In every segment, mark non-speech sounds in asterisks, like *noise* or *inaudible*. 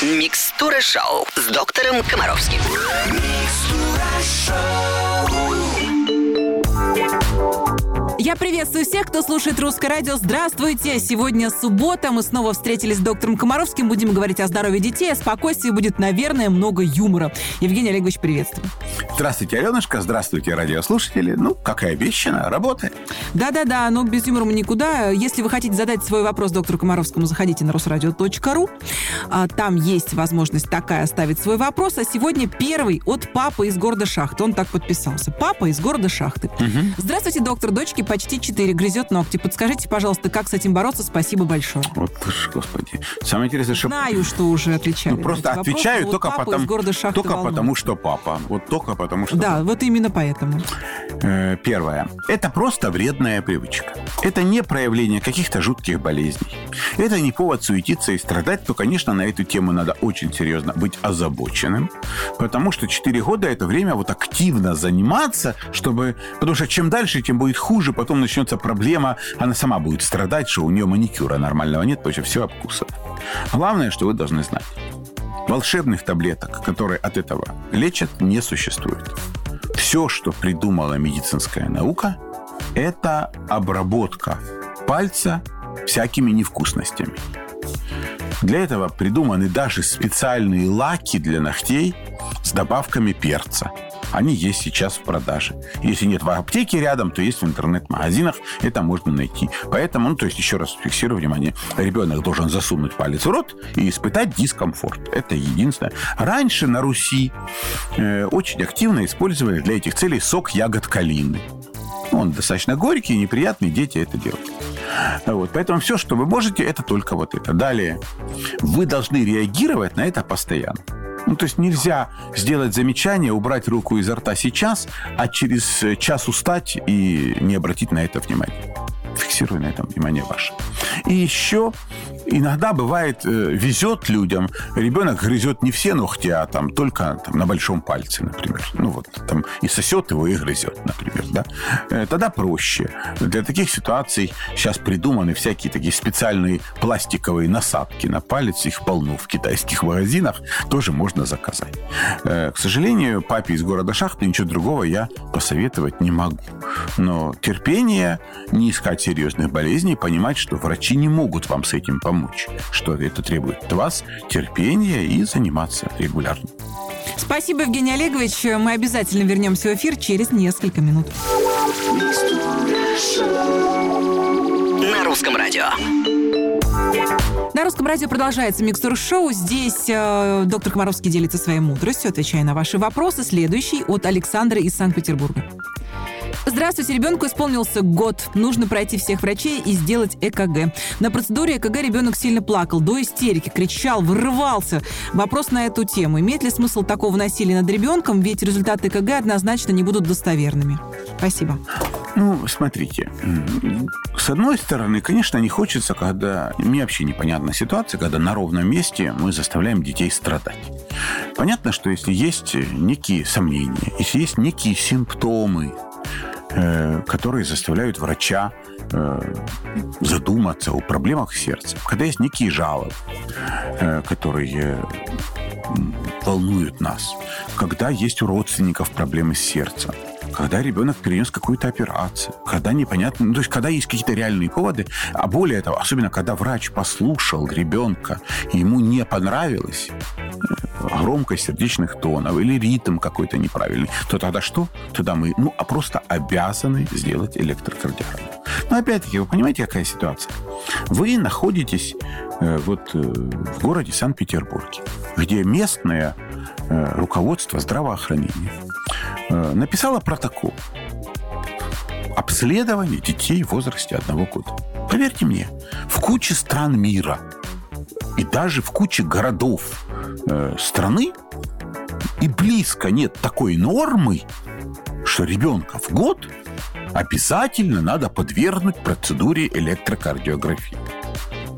Микстура шоу с доктором Комаровским. Я приветствую всех, кто слушает Русское радио. Здравствуйте! Сегодня суббота. Мы снова встретились с доктором Комаровским. Будем говорить о здоровье детей, о спокойствии. Будет, наверное, много юмора. Евгений Олегович, приветствую. Здравствуйте, Аленушка. Здравствуйте, радиослушатели. Ну, как и обещано, работает. Да-да-да, но без юмора мы никуда. Если вы хотите задать свой вопрос доктору Комаровскому, заходите на русрадио.ру. А, Там есть возможность такая оставить свой вопрос. А сегодня первый от папы из города Шахты. Он так подписался. Папа из города Шахты. Здравствуйте, доктор. Дочке почти 4, грызет ногти. Подскажите, пожалуйста, как с этим бороться? Спасибо большое. Вот господи. Самое интересное, что... Знаю, что уже отвечали. Ну, просто эти вопросы, отвечаю вот только, из города Шахты только волнует. потому, что папа. Вот только потому, что Да, вот именно поэтому. Э, Первое. Это просто вредная привычка. Это не проявление каких-то жутких болезней. Это не повод суетиться и страдать, то, конечно, на эту тему надо очень серьезно быть озабоченным, потому что 4 года – это время вот активно заниматься, чтобы... Потому что чем дальше, тем будет хуже, потом начнется проблема, она сама будет страдать, что у нее маникюра нормального нет, потому что все обкусано. Главное, что вы должны знать. Волшебных таблеток, которые от этого лечат, не существует. Все, что придумала медицинская наука, это обработка пальца всякими невкусностями. Для этого придуманы даже специальные лаки для ногтей с добавками перца. Они есть сейчас в продаже. Если нет в аптеке рядом, то есть в интернет-магазинах. Это можно найти. Поэтому, ну, то есть, еще раз фиксирую внимание, ребенок должен засунуть палец в рот и испытать дискомфорт. Это единственное. Раньше на Руси э, очень активно использовали для этих целей сок ягод калины. Он достаточно горький, неприятный, дети это делают. Вот, поэтому все, что вы можете, это только вот это. Далее, вы должны реагировать на это постоянно. Ну, то есть нельзя сделать замечание, убрать руку изо рта сейчас, а через э, час устать и не обратить на это внимание. Фиксирую на этом внимание ваше. И еще иногда бывает, э, везет людям, ребенок грызет не все ногти, а там только там, на большом пальце, например. Ну вот там и сосет его, и грызет, например. Да? Э, Тогда проще. Для таких ситуаций сейчас придуманы всякие такие специальные пластиковые насадки на палец. Их полно в китайских магазинах. Тоже можно заказать. Э, К сожалению, папе из города Шахты ничего другого я посоветовать не могу. Но терпение, не искать серьезных болезней, понимать, что врачи не могут вам с этим помочь. Что это требует от вас терпения и заниматься регулярно. Спасибо, Евгений Олегович. Мы обязательно вернемся в эфир через несколько минут. На русском радио. На русском радио продолжается микстур шоу. Здесь э, доктор Комаровский делится своей мудростью, отвечая на ваши вопросы. Следующий от Александра из Санкт-Петербурга. Здравствуйте, ребенку исполнился год. Нужно пройти всех врачей и сделать ЭКГ. На процедуре ЭКГ ребенок сильно плакал, до истерики, кричал, вырывался. Вопрос на эту тему. Имеет ли смысл такого насилия над ребенком, ведь результаты ЭКГ однозначно не будут достоверными? Спасибо. Ну, смотрите, с одной стороны, конечно, не хочется, когда... Мне вообще непонятна ситуация, когда на ровном месте мы заставляем детей страдать. Понятно, что если есть некие сомнения, если есть некие симптомы, которые заставляют врача э, задуматься о проблемах сердца, когда есть некие жалобы, э, которые волнуют нас, когда есть у родственников проблемы с сердцем, когда ребенок перенес какую-то операцию, когда непонятно, ну, то есть когда есть какие-то реальные поводы, а более того, особенно когда врач послушал ребенка, ему не понравилось э, громкость сердечных тонов или ритм какой-то неправильный, то тогда что? Тогда мы, ну, а просто обязаны сделать электрокардиограмму. Но опять-таки, вы понимаете, какая ситуация? Вы находитесь э, вот э, в городе Санкт-Петербурге, где местное э, руководство здравоохранения э, написало протокол обследования детей в возрасте одного года. Поверьте мне, в куче стран мира и даже в куче городов э, страны и близко нет такой нормы, что ребенка в год обязательно надо подвергнуть процедуре электрокардиографии.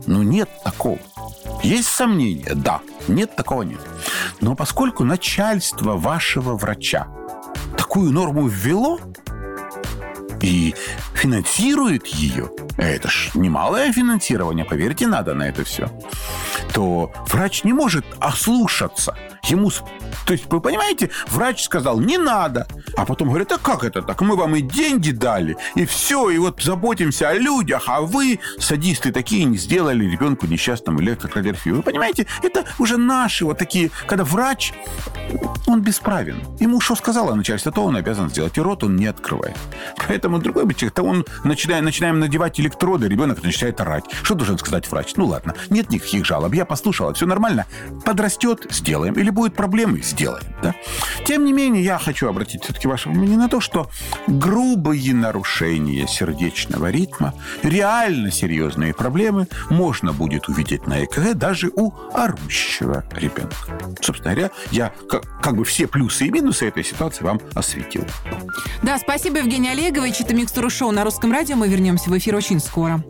Ну, нет такого. Есть сомнения? Да. Нет, такого нет. Но поскольку начальство вашего врача такую норму ввело и финансирует ее, это ж немалое финансирование, поверьте, надо на это все, то врач не может ослушаться. Ему, то есть, вы понимаете, врач сказал, не надо. А потом говорит, а как это так? Мы вам и деньги дали, и все, и вот заботимся о людях, а вы, садисты такие, не сделали ребенку несчастному электрокардиографию. Вы понимаете, это уже наши вот такие, когда врач, он бесправен. Ему что сказала начальство, то он обязан сделать, и рот он не открывает. Поэтому другой бы человек, то он начинает, начинаем надевать электроды, ребенок начинает орать. Что должен сказать врач? Ну ладно, нет никаких жалоб, я послушала, все нормально. Подрастет, сделаем. Или будет проблемы, сделаем. Да? Тем не менее, я хочу обратить все-таки ваше внимание на то, что грубые нарушения сердечного ритма, реально серьезные проблемы можно будет увидеть на ЭКГ даже у орущего ребенка. Собственно говоря, я как, как бы все плюсы и минусы этой ситуации вам осветил. Да, спасибо, Евгений Олегович. Это «Микстура шоу» на Русском радио. Мы вернемся в эфир очень скоро.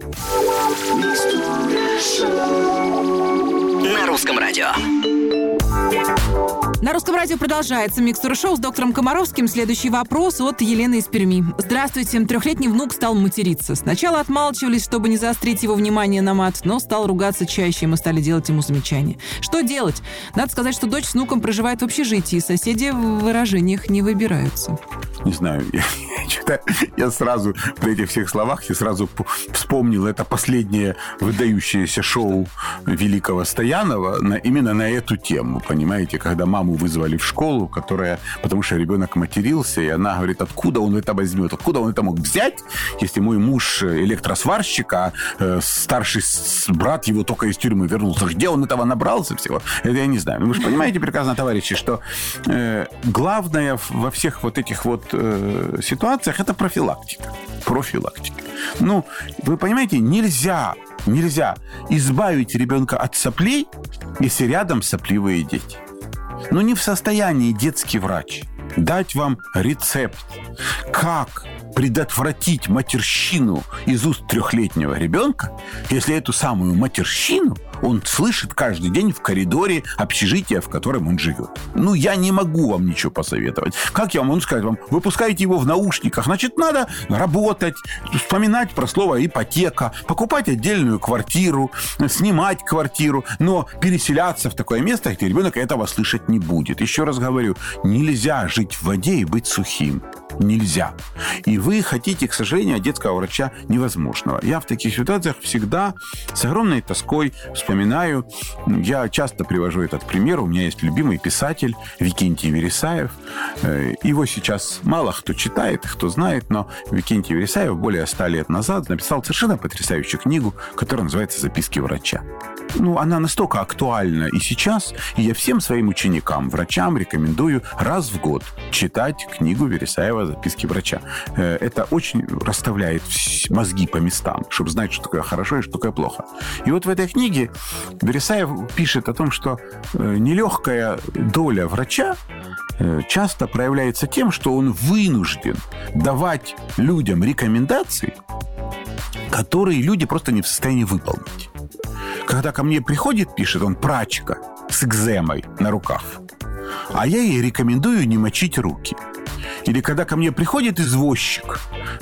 На русском радио. На русском радио продолжается микстура шоу с доктором Комаровским. Следующий вопрос от Елены из Перми. Здравствуйте. Трехлетний внук стал материться. Сначала отмалчивались, чтобы не заострить его внимание на мат, но стал ругаться чаще, и мы стали делать ему замечания. Что делать? Надо сказать, что дочь с внуком проживает в общежитии, соседи в выражениях не выбираются. Не знаю, я, я сразу при этих всех словах я сразу вспомнил это последнее выдающееся шоу великого Стоянова на, именно на эту тему, понимаете, когда маму вызвали в школу, которая, потому что ребенок матерился, и она говорит, откуда он это возьмет, откуда он это мог взять, если мой муж электросварщик, а э, старший брат его только из тюрьмы вернулся, где он этого набрался всего, это я не знаю. Вы же понимаете прекрасно, товарищи, что э, главное во всех вот этих вот э, ситуациях это профилактика. Профилактика. Ну, вы понимаете, нельзя, нельзя избавить ребенка от соплей, если рядом сопливые дети. Ну, не в состоянии детский врач дать вам рецепт, как предотвратить матерщину из уст трехлетнего ребенка, если эту самую матерщину он слышит каждый день в коридоре общежития, в котором он живет. Ну, я не могу вам ничего посоветовать. Как я вам могу сказать вам? Выпускаете его в наушниках, значит, надо работать, вспоминать про слово ипотека, покупать отдельную квартиру, снимать квартиру, но переселяться в такое место, где ребенок этого слышать не будет. Еще раз говорю, нельзя жить в воде и быть сухим нельзя. И вы хотите, к сожалению, от детского врача невозможного. Я в таких ситуациях всегда с огромной тоской вспоминаю, я часто привожу этот пример, у меня есть любимый писатель Викентий Вересаев. Э, его сейчас мало кто читает, кто знает, но Викентий Вересаев более ста лет назад написал совершенно потрясающую книгу, которая называется «Записки врача». Ну, она настолько актуальна и сейчас, и я всем своим ученикам, врачам рекомендую раз в год читать книгу Вересаева «Записки врача». Э, это очень расставляет мозги по местам, чтобы знать, что такое хорошо и что такое плохо. И вот в этой книге Вересаев пишет о том, что э, нелегкая доля врача э, часто проявляется тем, что он вынужден давать людям рекомендации, которые люди просто не в состоянии выполнить. Когда ко мне приходит, пишет он, прачка с экземой на руках, а я ей рекомендую не мочить руки – или когда ко мне приходит извозчик,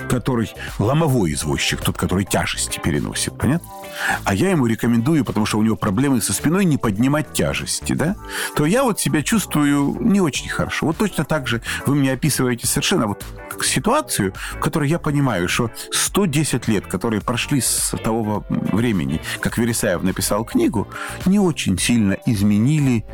который ломовой извозчик, тот, который тяжести переносит, понятно? А я ему рекомендую, потому что у него проблемы со спиной, не поднимать тяжести, да? То я вот себя чувствую не очень хорошо. Вот точно так же вы мне описываете совершенно вот ситуацию, в которой я понимаю, что 110 лет, которые прошли с того времени, как Вересаев написал книгу, не очень сильно изменили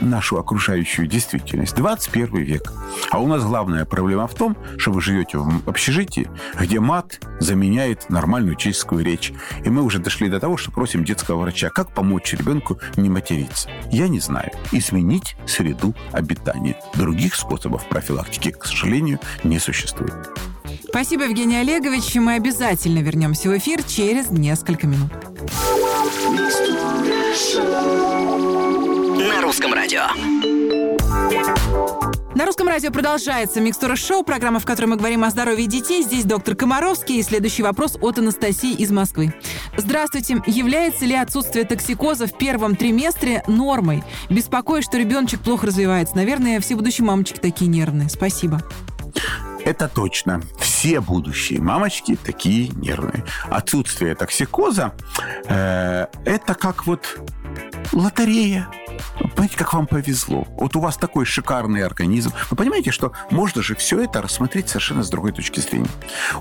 нашу окружающую действительность. 21 век. А у нас главное главная проблема в том, что вы живете в общежитии, где мат заменяет нормальную человеческую речь. И мы уже дошли до того, что просим детского врача, как помочь ребенку не материться. Я не знаю. Изменить среду обитания. Других способов профилактики, к сожалению, не существует. Спасибо, Евгений Олегович. Мы обязательно вернемся в эфир через несколько минут. На русском радио. На русском радио продолжается «Микстура шоу», программа, в которой мы говорим о здоровье детей. Здесь доктор Комаровский. И следующий вопрос от Анастасии из Москвы. Здравствуйте. Является ли отсутствие токсикоза в первом триместре нормой? Беспокоюсь, что ребеночек плохо развивается. Наверное, все будущие мамочки такие нервные. Спасибо Это точно. Все будущие мамочки такие нервные. Отсутствие токсикоза э, это как вот лотерея. Понимаете, как вам повезло. Вот у вас такой шикарный организм. Вы понимаете, что можно же все это рассмотреть совершенно с другой точки зрения.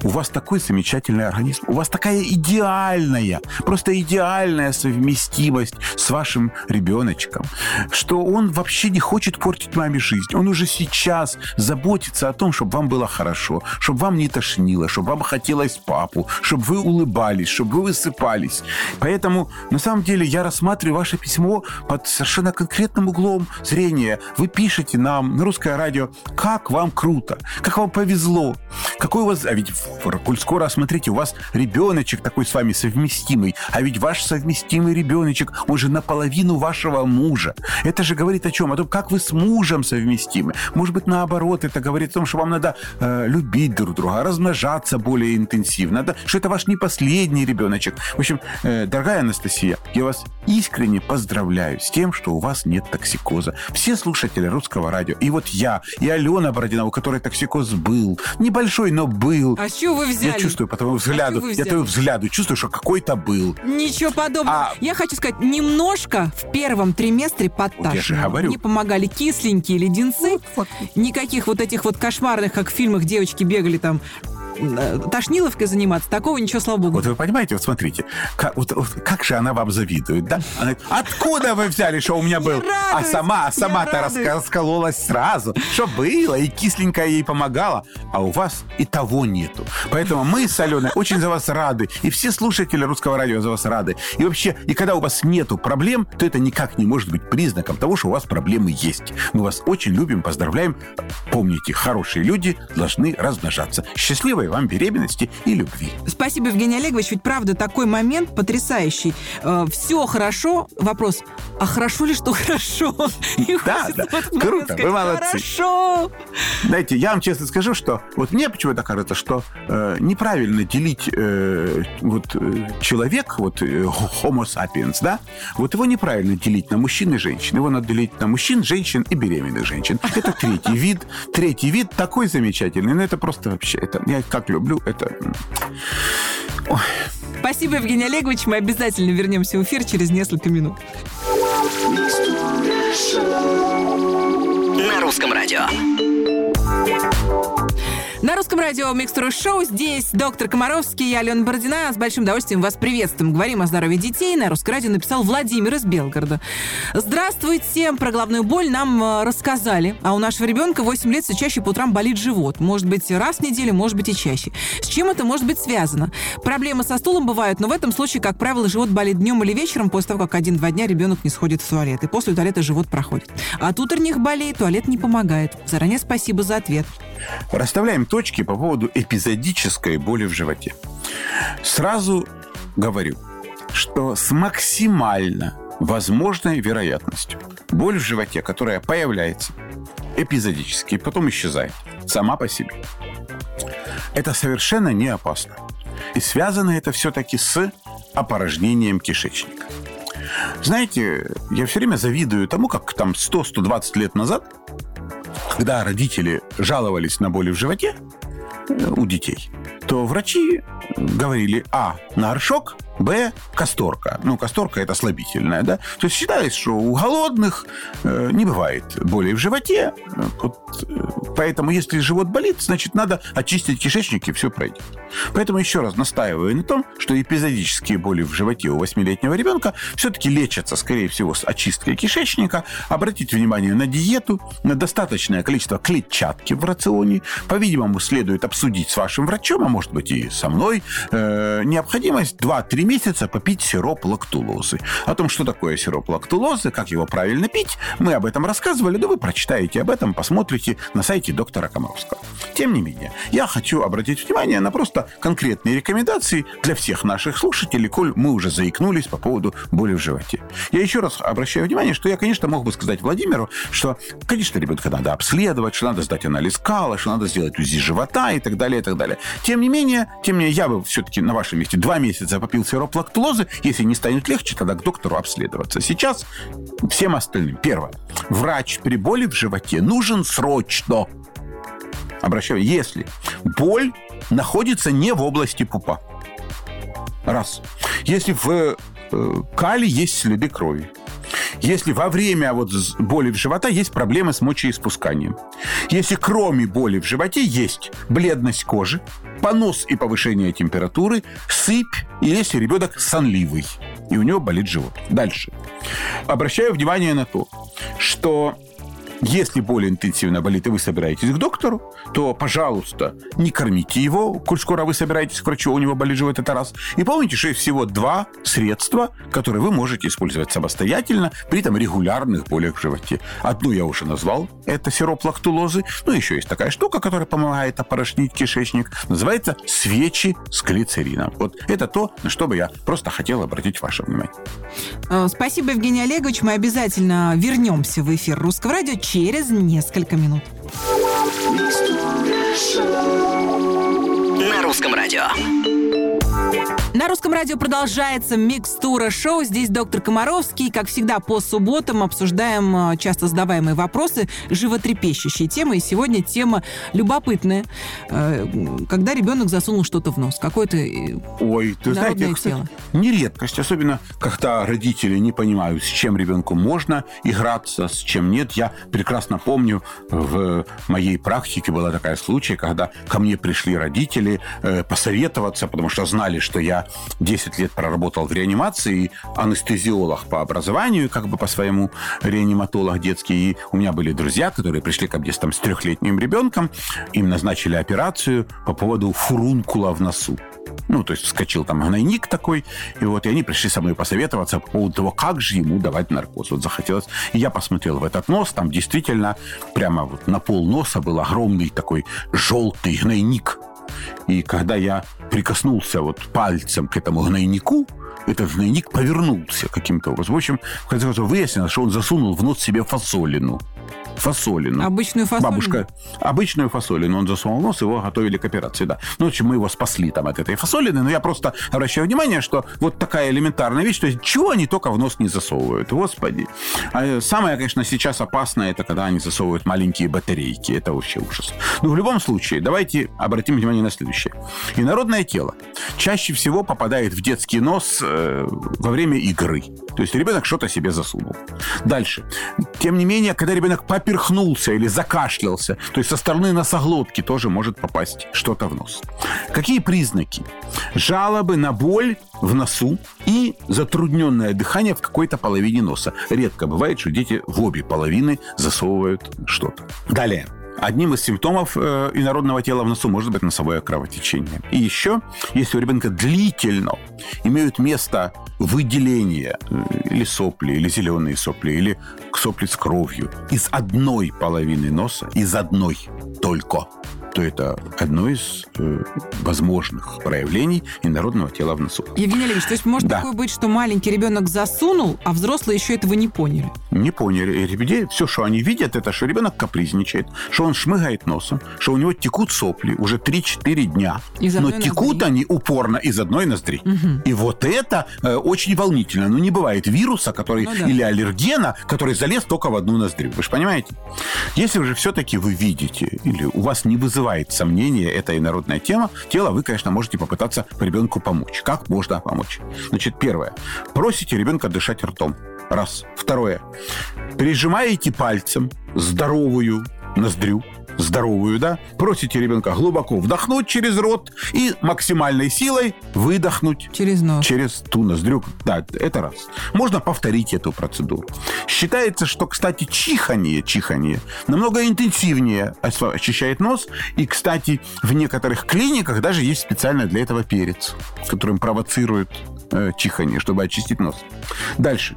У вас такой замечательный организм. У вас такая идеальная, просто идеальная совместимость с вашим ребеночком, что он вообще не хочет портить маме жизнь. Он уже сейчас заботится о том, чтобы вам было хорошо, чтобы вам не тошнило, чтобы вам хотелось папу, чтобы вы улыбались, чтобы вы высыпались. Поэтому, на самом деле, я рассматриваю ваше письмо под совершенно конкретным углом зрения. Вы пишете нам на русское радио, как вам круто, как вам повезло, какой у вас... А ведь, коль скоро, смотрите, у вас ребеночек такой с вами совместимый, а ведь ваш совместимый ребеночек, он же наполовину вашего мужа. Это же говорит о чем? О том, как вы с мужем совместимы. Может быть, наоборот, это говорит о том, что вам надо э, любить друг друга, размножаться более интенсивно, да? что это ваш не последний ребеночек. В общем, э, дорогая Анастасия, я вас искренне поздравляю с тем, что у вас нет токсикоза. Все слушатели русского радио, и вот я, и Алена Бородина, у которой токсикоз был, небольшой, но был. А что вы взяли? Я чувствую по твоему взгляду, вы я твоему взгляду чувствую, что какой-то был. Ничего подобного. А- Я хочу сказать, немножко в первом триместре Вот я же говорю. Не помогали кисленькие леденцы. Никаких вот этих вот кошмарных, как в фильмах девочки бегали там тошниловкой заниматься. Такого ничего, слава богу. Вот вы понимаете, вот смотрите, как, вот, вот как же она вам завидует, да? Она говорит, откуда вы взяли, что у меня был? *laughs* А сама, а сама-то раскололась сразу, что было, и кисленькая ей помогала, а у вас и того нету. Поэтому мы с Аленой очень за вас рады, и все слушатели русского радио за вас рады. И вообще, и когда у вас нету проблем, то это никак не может быть признаком того, что у вас проблемы есть. Мы вас очень любим, поздравляем. Помните, хорошие люди должны размножаться. Счастливой вам беременности и любви. Спасибо, Евгений Олегович. Ведь правда такой момент потрясающий. все хорошо. Вопрос, а хорошо ли, что *laughs* хорошо? И Да, да. Круто, сказать, вы молодцы. Хорошо. Знаете, я вам честно скажу, что вот мне почему-то кажется, что э, неправильно делить э, вот э, человек, вот э, Homo sapiens, да, вот его неправильно делить на мужчин и женщин. Его надо делить на мужчин, женщин и беременных женщин. Это третий вид. Третий вид такой замечательный. Ну, это просто вообще, это я как люблю, это... Ой. Спасибо, Евгений Олегович. Мы обязательно вернемся в эфир через несколько минут. На русском радио. На русском радио Микстура Шоу. Здесь доктор Комаровский и Алена Бородина. С большим удовольствием вас приветствуем. Говорим о здоровье детей. На русском радио написал Владимир из Белгорода. Здравствуйте. Про головную боль нам э, рассказали. А у нашего ребенка 8 лет все чаще по утрам болит живот. Может быть, раз в неделю, может быть и чаще. С чем это может быть связано? Проблемы со стулом бывают, но в этом случае, как правило, живот болит днем или вечером после того, как один-два дня ребенок не сходит в туалет. И после туалета живот проходит. От утренних болей туалет не помогает. Заранее спасибо за ответ. Расставляем точки по поводу эпизодической боли в животе. Сразу говорю, что с максимально возможной вероятностью боль в животе, которая появляется эпизодически и потом исчезает сама по себе, это совершенно не опасно. И связано это все-таки с опорожнением кишечника. Знаете, я все время завидую тому, как там 100-120 лет назад когда родители жаловались на боли в животе э, у детей, то врачи говорили А. На горшок, Б. Касторка. Ну, касторка это слабительная, да? То есть считается, что у голодных э, не бывает боли в животе. Вот, э, поэтому, если живот болит, значит, надо очистить кишечник, и все пройдет. Поэтому еще раз настаиваю на том, что эпизодические боли в животе у 8-летнего ребенка все-таки лечатся, скорее всего, с очисткой кишечника. Обратите внимание на диету, на достаточное количество клетчатки в рационе. По-видимому, следует обсудить с вашим врачом, а может быть и со мной, э, необходимость 2-3 месяца попить сироп лактулозы. О том, что такое сироп лактулозы, как его правильно пить, мы об этом рассказывали, да вы прочитаете об этом, посмотрите на сайте доктора Комаровского. Тем не менее, я хочу обратить внимание на просто конкретные рекомендации для всех наших слушателей, коль мы уже заикнулись по поводу боли в животе. Я еще раз обращаю внимание, что я, конечно, мог бы сказать Владимиру, что, конечно, ребенка надо обследовать, что надо сдать анализ кала, что надо сделать УЗИ живота и так далее, и так далее. Тем не менее, тем не менее, я бы все-таки на вашем месте два месяца попил лактулозы. Если не станет легче, тогда к доктору обследоваться. Сейчас всем остальным. Первое. Врач при боли в животе нужен срочно. Обращаю, если боль находится не в области пупа. Раз. Если в э, кале есть следы крови. Если во время вот боли в живота есть проблемы с мочеиспусканием. Если кроме боли в животе есть бледность кожи, понос и повышение температуры, сыпь, и если ребенок сонливый, и у него болит живот. Дальше. Обращаю внимание на то, что если более интенсивно болит, и вы собираетесь к доктору, то, пожалуйста, не кормите его, коль скоро вы собираетесь к врачу, у него болит живот, это раз. И помните, что есть всего два средства, которые вы можете использовать самостоятельно при там регулярных болях в животе. Одну я уже назвал, это сироп лактулозы. Ну, еще есть такая штука, которая помогает опорожнить кишечник. Называется свечи с глицерином. Вот это то, на что бы я просто хотел обратить ваше внимание. Э, спасибо, Евгений Олегович. Мы обязательно вернемся в эфир Русского радио через несколько минут. На русском радио. На русском радио продолжается микстура шоу. Здесь доктор Комаровский. Как всегда, по субботам обсуждаем э, часто задаваемые вопросы, животрепещущие темы. И сегодня тема любопытная. Э, когда ребенок засунул что-то в нос. Какое-то э, Ой, ты знаете, кстати, тело. не редкость. Особенно, когда родители не понимают, с чем ребенку можно играться, с чем нет. Я прекрасно помню, в моей практике была такая случай, когда ко мне пришли родители посоветоваться, потому что знали, что я 10 лет проработал в реанимации, анестезиолог по образованию, как бы по своему реаниматолог детский. И у меня были друзья, которые пришли ко мне там, с трехлетним ребенком. Им назначили операцию по поводу фурункула в носу. Ну, то есть вскочил там гнойник такой, и вот и они пришли со мной посоветоваться по поводу того, как же ему давать наркоз. Вот захотелось. И я посмотрел в этот нос, там действительно прямо вот на пол носа был огромный такой желтый гнойник. И когда я прикоснулся вот пальцем к этому гнойнику, этот гнойник повернулся каким-то образом. В общем, в конце концов, выяснилось, что он засунул в нос себе фасолину фасолину. Обычную фасолину? Бабушка, обычную фасолину. Он засунул нос, его готовили к операции, да. Ну, в общем, мы его спасли там от этой фасолины, но я просто обращаю внимание, что вот такая элементарная вещь, то есть чего они только в нос не засовывают, господи. А самое, конечно, сейчас опасное, это когда они засовывают маленькие батарейки, это вообще ужас. Но в любом случае, давайте обратим внимание на следующее. Инородное тело чаще всего попадает в детский нос э, во время игры. То есть ребенок что-то себе засунул. Дальше. Тем не менее, когда ребенок поперхнулся или закашлялся, то есть со стороны носоглотки тоже может попасть что-то в нос. Какие признаки? Жалобы на боль в носу и затрудненное дыхание в какой-то половине носа. Редко бывает, что дети в обе половины засовывают что-то. Далее. Одним из симптомов э, инородного тела в носу может быть носовое кровотечение. И еще, если у ребенка длительно имеют место выделения э, или сопли, или зеленые сопли, или сопли с кровью из одной половины носа, из одной только то это одно из э, возможных проявлений инородного тела в носу. Евгений Олегович, то есть может да. такое быть, что маленький ребенок засунул, а взрослые еще этого не поняли? Не поняли. И людей, все, что они видят, это что ребенок капризничает, что он шмыгает носом, что у него текут сопли уже 3-4 дня. Из Но текут ноздри. они упорно из одной ноздри. Угу. И вот это э, очень волнительно. Ну, не бывает вируса, который ну, да. или аллергена, который залез только в одну ноздрю. Вы же понимаете? Если уже все-таки вы видите, или у вас не вызывает вызывает сомнения эта инородная тема, тело, вы, конечно, можете попытаться ребенку помочь. Как можно помочь? Значит, первое. Просите ребенка дышать ртом. Раз. Второе. Прижимаете пальцем здоровую ноздрю здоровую, да, просите ребенка глубоко вдохнуть через рот и максимальной силой выдохнуть через нос. Через ту ноздрю. Да, это раз. Можно повторить эту процедуру. Считается, что, кстати, чихание, чихание намного интенсивнее очищает нос. И, кстати, в некоторых клиниках даже есть специально для этого перец, которым провоцирует э, чихание, чтобы очистить нос. Дальше.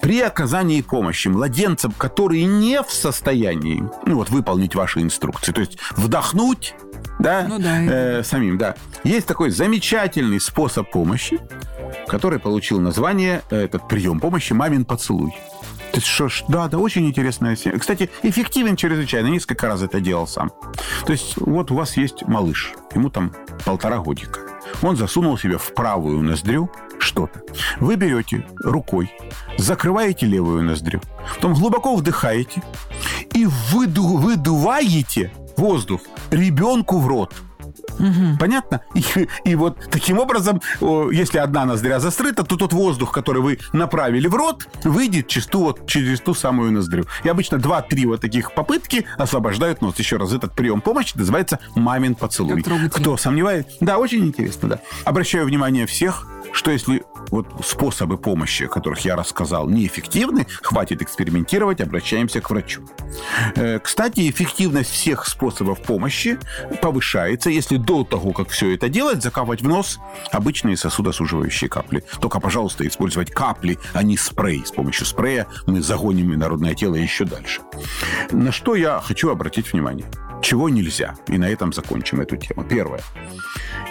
При оказании помощи младенцам, которые не в состоянии ну, вот, выполнить ваши инструкции, то есть вдохнуть, да, ну, да э, самим, да, есть такой замечательный способ помощи, который получил название, э, этот прием помощи «Мамин поцелуй». То есть, что ж, да, да, очень интересная тема. Кстати, эффективен чрезвычайно. Несколько раз это делал сам. То есть, вот у вас есть малыш. Ему там полтора годика. Он засунул себе в правую ноздрю что-то. Вы берете рукой, закрываете левую ноздрю, потом глубоко вдыхаете и выду, выдуваете воздух ребенку в рот. Понятно? И, и вот таким образом, если одна ноздря застрыта, то тот воздух, который вы направили в рот, выйдет через ту, вот, через ту самую ноздрю. И обычно 2-3 вот таких попытки освобождают нос. Еще раз, этот прием помощи называется мамин поцелуй. Кто сомневается? Да, очень интересно, да. Обращаю внимание всех, что если вот способы помощи, о которых я рассказал, неэффективны, хватит экспериментировать, обращаемся к врачу. Э, Кстати, эффективность всех способов помощи повышается, если до того, как все это делать, закапывать в нос обычные сосудосуживающие капли. Только, пожалуйста, использовать капли, а не спрей. С помощью спрея мы загоним инородное тело еще дальше. На что я хочу обратить внимание? Чего нельзя? И на этом закончим эту тему. Первое.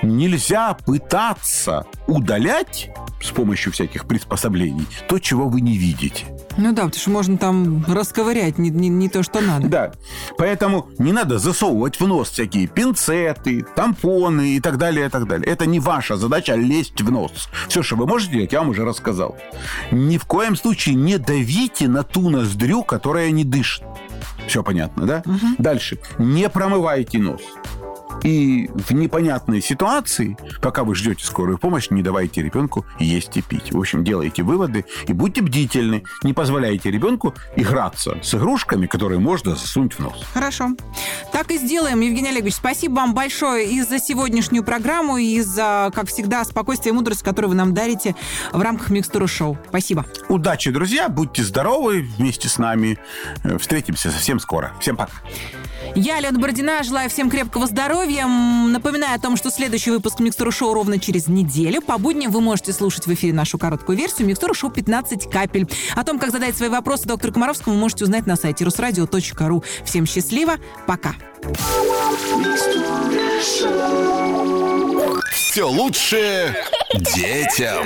Нельзя пытаться удалять с помощью всяких приспособлений то, чего вы не видите. Ну да, потому что можно там расковырять не, не, не то, что надо. Да. Поэтому не надо засовывать в нос всякие пинцеты, тампоны и так далее, и так далее. Это не ваша задача лезть в нос. Все, что вы можете делать, я вам уже рассказал. Ни в коем случае не давите на ту ноздрю, которая не дышит. Все понятно, да? Дальше. Не промывайте нос. И в непонятной ситуации, пока вы ждете скорую помощь, не давайте ребенку есть и пить. В общем, делайте выводы и будьте бдительны. Не позволяйте ребенку играться с игрушками, которые можно засунуть в нос. Хорошо. Так и сделаем, Евгений Олегович. Спасибо вам большое и за сегодняшнюю программу, и за, как всегда, спокойствие и мудрость, которую вы нам дарите в рамках Микстура Шоу. Спасибо. Удачи, друзья. Будьте здоровы вместе с нами. Встретимся совсем скоро. Всем пока. Я, Алена Бородина, желаю всем крепкого здоровья. Напоминаю о том, что следующий выпуск Микстура Шоу ровно через неделю. По будням вы можете слушать в эфире нашу короткую версию Микстура Шоу 15 капель. О том, как задать свои вопросы доктору Комаровскому, вы можете узнать на сайте русрадио.ру. Всем счастливо. Пока. Все лучшее детям.